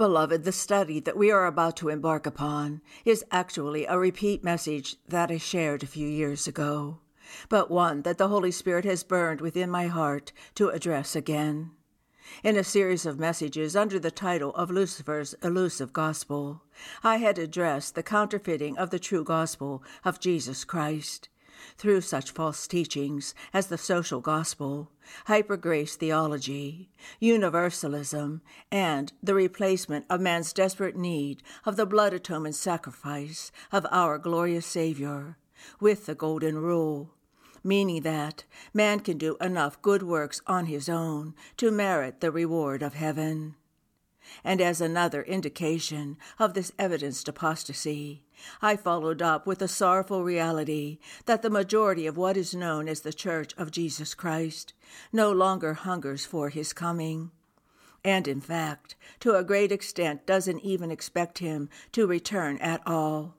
Beloved, the study that we are about to embark upon is actually a repeat message that I shared a few years ago, but one that the Holy Spirit has burned within my heart to address again. In a series of messages under the title of Lucifer's Illusive Gospel, I had addressed the counterfeiting of the true gospel of Jesus Christ through such false teachings as the social gospel, hyper grace theology, universalism, and the replacement of man's desperate need of the blood atonement sacrifice of our glorious Savior with the golden rule, meaning that man can do enough good works on his own to merit the reward of heaven. And as another indication of this evidenced apostasy, I followed up with the sorrowful reality that the majority of what is known as the Church of Jesus Christ no longer hungers for his coming. And in fact, to a great extent, doesn't even expect him to return at all,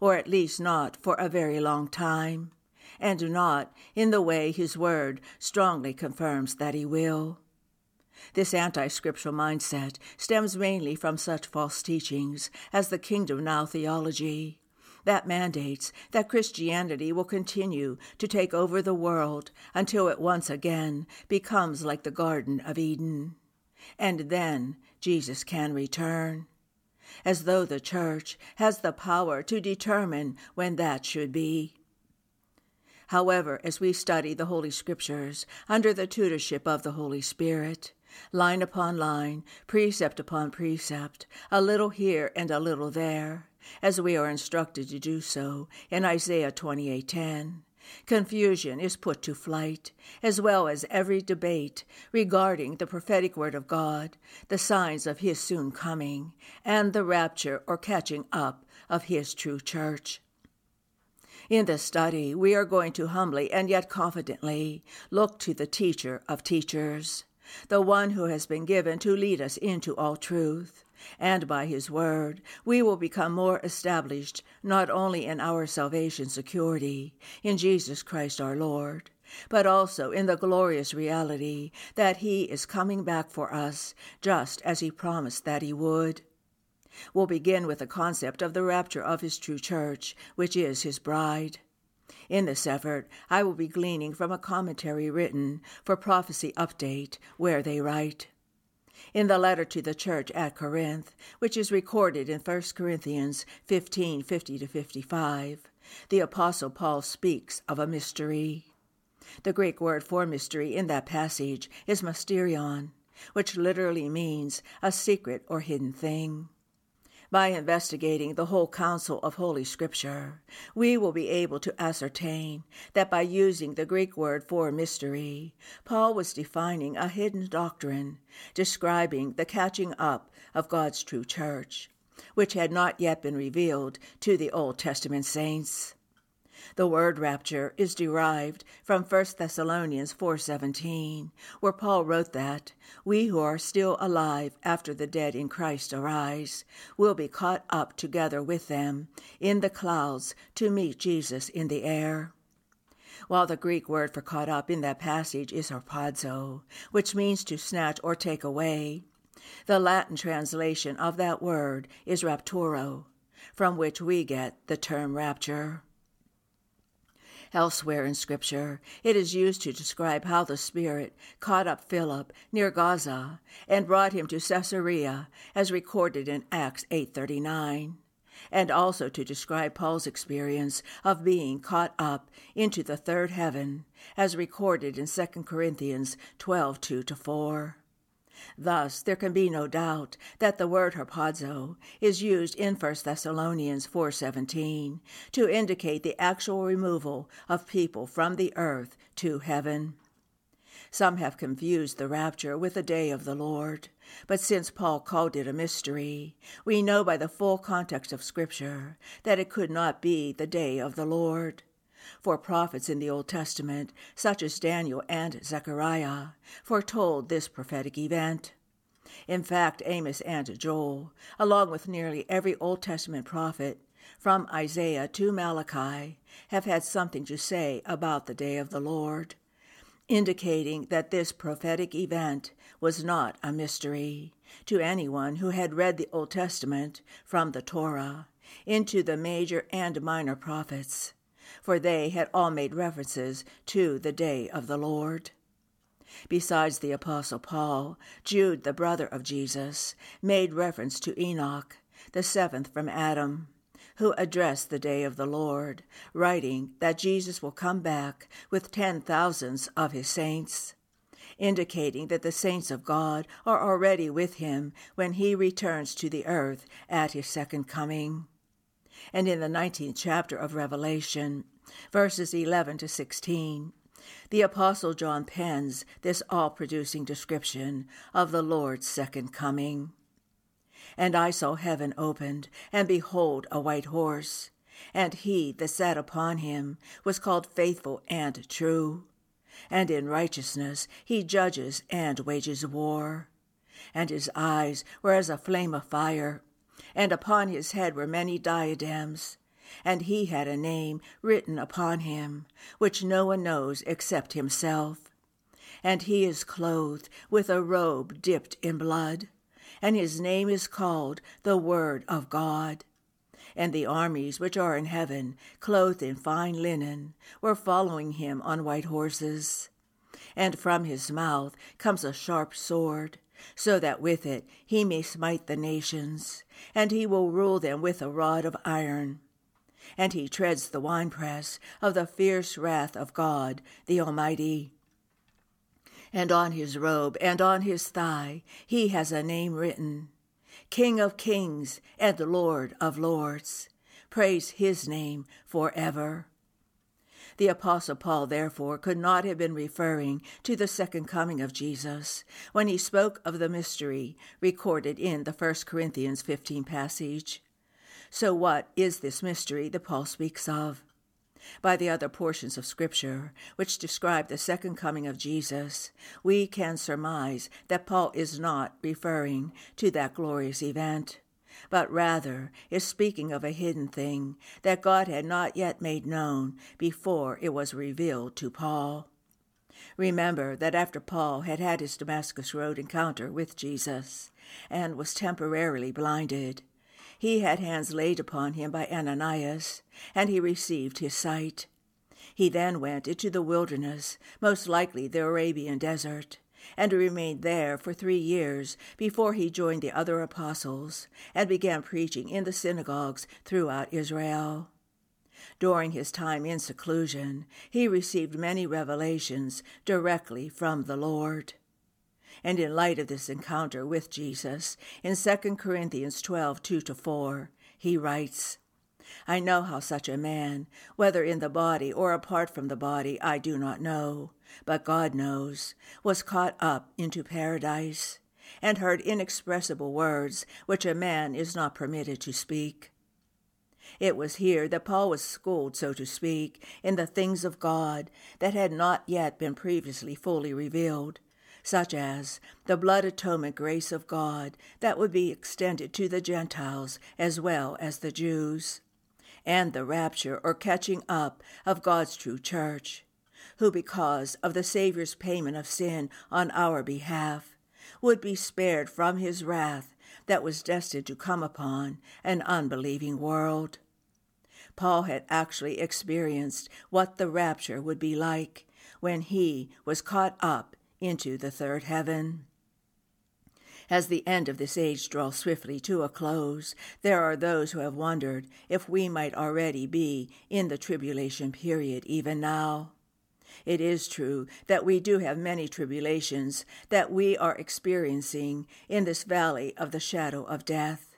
or at least not for a very long time, and not in the way his word strongly confirms that he will. This anti scriptural mindset stems mainly from such false teachings as the Kingdom Now theology that mandates that Christianity will continue to take over the world until it once again becomes like the Garden of Eden. And then Jesus can return. As though the church has the power to determine when that should be. However, as we study the Holy Scriptures under the tutorship of the Holy Spirit, line upon line, precept upon precept, a little here and a little there, as we are instructed to do so in Isaiah 28:10. Confusion is put to flight, as well as every debate regarding the prophetic word of God, the signs of his soon coming, and the rapture or catching up of his true church. In this study, we are going to humbly and yet confidently look to the teacher of teachers the one who has been given to lead us into all truth. And by his word, we will become more established not only in our salvation security, in Jesus Christ our Lord, but also in the glorious reality that he is coming back for us just as he promised that he would. We'll begin with the concept of the rapture of his true church, which is his bride. In this effort, I will be gleaning from a commentary written for Prophecy Update, where they write In the letter to the church at Corinth, which is recorded in 1 Corinthians 15 50 55, the Apostle Paul speaks of a mystery. The Greek word for mystery in that passage is mysterion, which literally means a secret or hidden thing. By investigating the whole counsel of Holy Scripture, we will be able to ascertain that by using the Greek word for mystery, Paul was defining a hidden doctrine, describing the catching up of God's true church, which had not yet been revealed to the Old Testament saints. The word rapture is derived from 1 Thessalonians 4:17, where Paul wrote that we who are still alive after the dead in Christ arise will be caught up together with them in the clouds to meet Jesus in the air. While the Greek word for caught up in that passage is harpazo, which means to snatch or take away, the Latin translation of that word is rapturo, from which we get the term rapture. Elsewhere in Scripture, it is used to describe how the Spirit caught up Philip near Gaza and brought him to Caesarea, as recorded in Acts 8:39, and also to describe Paul's experience of being caught up into the third heaven, as recorded in 2 Corinthians 12:2 4. Thus, there can be no doubt that the word harpazo is used in 1 Thessalonians 4:17 to indicate the actual removal of people from the earth to heaven. Some have confused the rapture with the day of the Lord, but since Paul called it a mystery, we know by the full context of Scripture that it could not be the day of the Lord. For prophets in the Old Testament, such as Daniel and Zechariah, foretold this prophetic event. In fact, Amos and Joel, along with nearly every Old Testament prophet, from Isaiah to Malachi, have had something to say about the day of the Lord, indicating that this prophetic event was not a mystery to anyone who had read the Old Testament from the Torah into the major and minor prophets, for they had all made references to the day of the Lord. Besides the Apostle Paul, Jude, the brother of Jesus, made reference to Enoch, the seventh from Adam who addressed the day of the Lord, writing that Jesus will come back with ten thousands of his saints, indicating that the saints of God are already with him when he returns to the earth at his second coming. And in the 19th chapter of Revelation, verses 11 to 16, the Apostle John pens this all producing description of the Lord's second coming. And I saw heaven opened, and behold, a white horse. And he that sat upon him was called faithful and true. And in righteousness he judges and wages war. And his eyes were as a flame of fire, and upon his head were many diadems. And he had a name written upon him, which no one knows except himself. And he is clothed with a robe dipped in blood and his name is called the Word of God. And the armies which are in heaven, clothed in fine linen, were following him on white horses. And from his mouth comes a sharp sword, so that with it he may smite the nations, and he will rule them with a rod of iron. And he treads the winepress of the fierce wrath of God the Almighty and on his robe and on his thigh he has a name written King of Kings and Lord of Lords. Praise his name forever. The Apostle Paul, therefore, could not have been referring to the second coming of Jesus when he spoke of the mystery recorded in the 1 Corinthians 15 passage. So, what is this mystery that Paul speaks of? by the other portions of Scripture which describe the second coming of Jesus, we can surmise that Paul is not referring to that glorious event, but rather is speaking of a hidden thing that God had not yet made known before it was revealed to Paul. Remember that after Paul had had his Damascus Road encounter with Jesus and was temporarily blinded, he had hands laid upon him by Ananias, and he received his sight. He then went into the wilderness, most likely the Arabian desert, and remained there for three years before he joined the other apostles and began preaching in the synagogues throughout Israel. During his time in seclusion, he received many revelations directly from the Lord and in light of this encounter with Jesus, in 2 Corinthians 12 2 4, he writes, I know how such a man, whether in the body or apart from the body, I do not know, but God knows, was caught up into paradise, and heard inexpressible words which a man is not permitted to speak. It was here that Paul was schooled, so to speak, in the things of God that had not yet been previously fully revealed, such as the blood atonement grace of God that would be extended to the Gentiles as well as the Jews, and the rapture or catching up of God's true church, who, because of the Savior's payment of sin on our behalf, would be spared from his wrath that was destined to come upon an unbelieving world. Paul had actually experienced what the rapture would be like when he was caught up into the third heaven. As the end of this age draws swiftly to a close, there are those who have wondered if we might already be in the tribulation period even now. It is true that we do have many tribulations that we are experiencing in this valley of the shadow of death,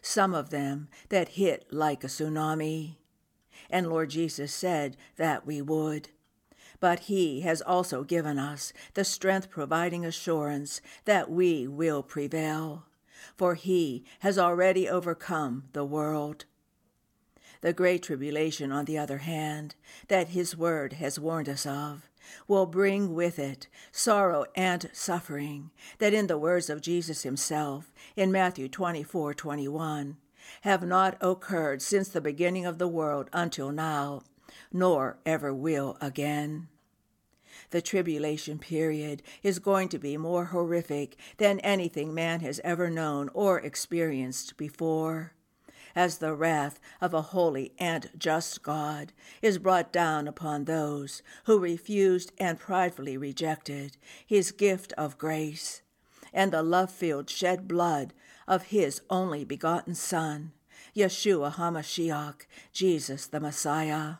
some of them that hit like a tsunami. And Lord Jesus said that we would. But He has also given us the strength providing assurance that we will prevail, for He has already overcome the world. The great tribulation, on the other hand, that His Word has warned us of, will bring with it sorrow and suffering, that in the words of Jesus Himself in Matthew 24 21, have not occurred since the beginning of the world until now, nor ever will again. The tribulation period is going to be more horrific than anything man has ever known or experienced before as the wrath of a holy and just God is brought down upon those who refused and pridefully rejected his gift of grace, and the love filled shed blood of his only begotten Son, Yeshua HaMashiach, Jesus the Messiah.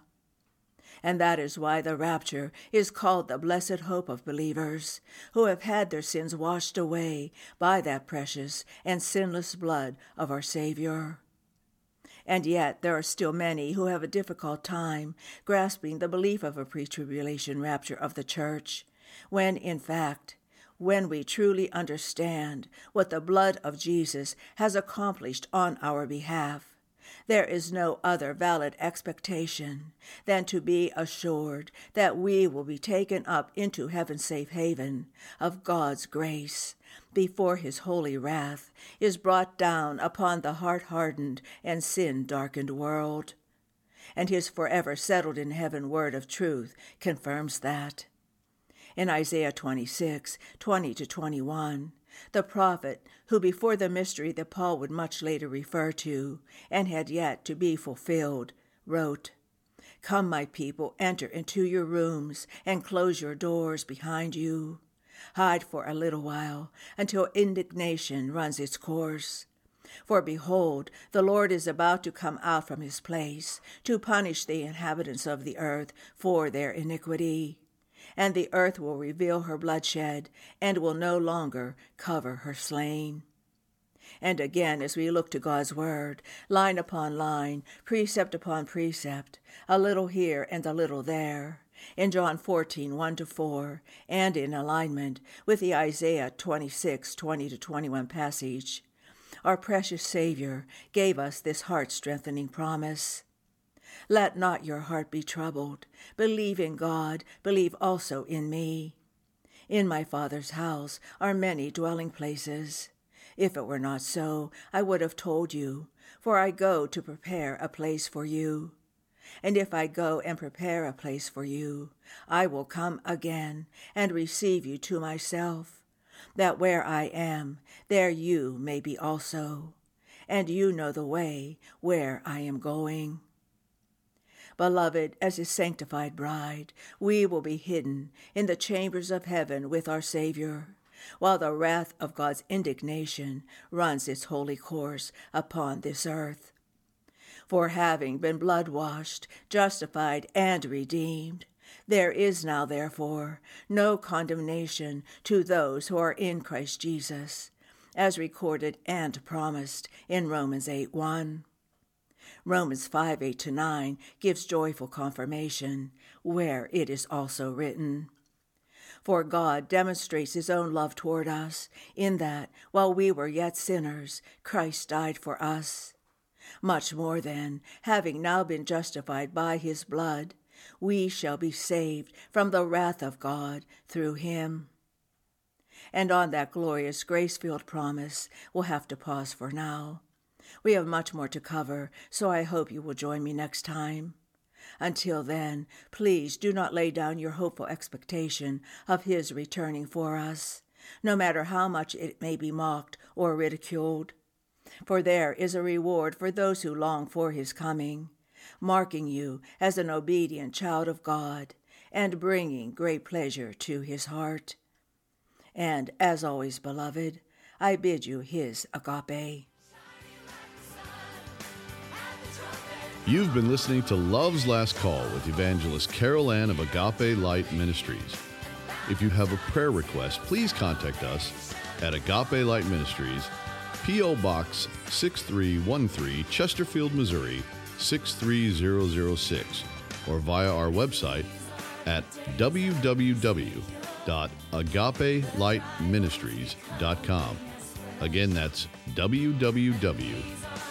And that is why the rapture is called the blessed hope of believers who have had their sins washed away by that precious and sinless blood of our Savior. And yet there are still many who have a difficult time grasping the belief of a pre tribulation rapture of the church, when in fact, when we truly understand what the blood of Jesus has accomplished on our behalf, there is no other valid expectation than to be assured that we will be taken up into heaven's safe haven of God's grace before his holy wrath is brought down upon the heart hardened and sin darkened world. And his forever settled in heaven word of truth confirms that. In Isaiah 26, 20 to 21, the prophet, who before the mystery that Paul would much later refer to, and had yet to be fulfilled, wrote, Come, my people, enter into your rooms, and close your doors behind you. Hide for a little while, until indignation runs its course. For behold, the Lord is about to come out from his place, to punish the inhabitants of the earth for their iniquity and the earth will reveal her bloodshed, and will no longer cover her slain. And again, as we look to God's Word, line upon line, precept upon precept, a little here and a little there, in John 14, 1 to 4, and in alignment with the Isaiah 26, 20 to 21 passage, our precious Savior gave us this heart strengthening promise. Let not your heart be troubled. Believe in God, believe also in me. In my Father's house are many dwelling places. If it were not so, I would have told you, for I go to prepare a place for you. And if I go and prepare a place for you, I will come again and receive you to myself, that where I am, there you may be also. And you know the way where I am going. Beloved, as his sanctified bride, we will be hidden in the chambers of heaven with our Savior, while the wrath of God's indignation runs its holy course upon this earth. For having been blood washed, justified, and redeemed, there is now, therefore, no condemnation to those who are in Christ Jesus, as recorded and promised in Romans 8 1. Romans 5 8 to 9 gives joyful confirmation, where it is also written. For God demonstrates his own love toward us, in that, while we were yet sinners, Christ died for us. Much more then, having now been justified by his blood, we shall be saved from the wrath of God through him. And on that glorious grace filled promise, we'll have to pause for now. We have much more to cover, so I hope you will join me next time. Until then, please do not lay down your hopeful expectation of His returning for us, no matter how much it may be mocked or ridiculed. For there is a reward for those who long for His coming, marking you as an obedient child of God and bringing great pleasure to His heart. And as always, beloved, I bid you His agape. You've been listening to Love's Last Call with evangelist Carol Ann of Agape Light Ministries. If you have a prayer request, please contact us at Agape Light Ministries, P.O. Box 6313, Chesterfield, Missouri 63006, or via our website, at www.agapelightministries.com. Again, that's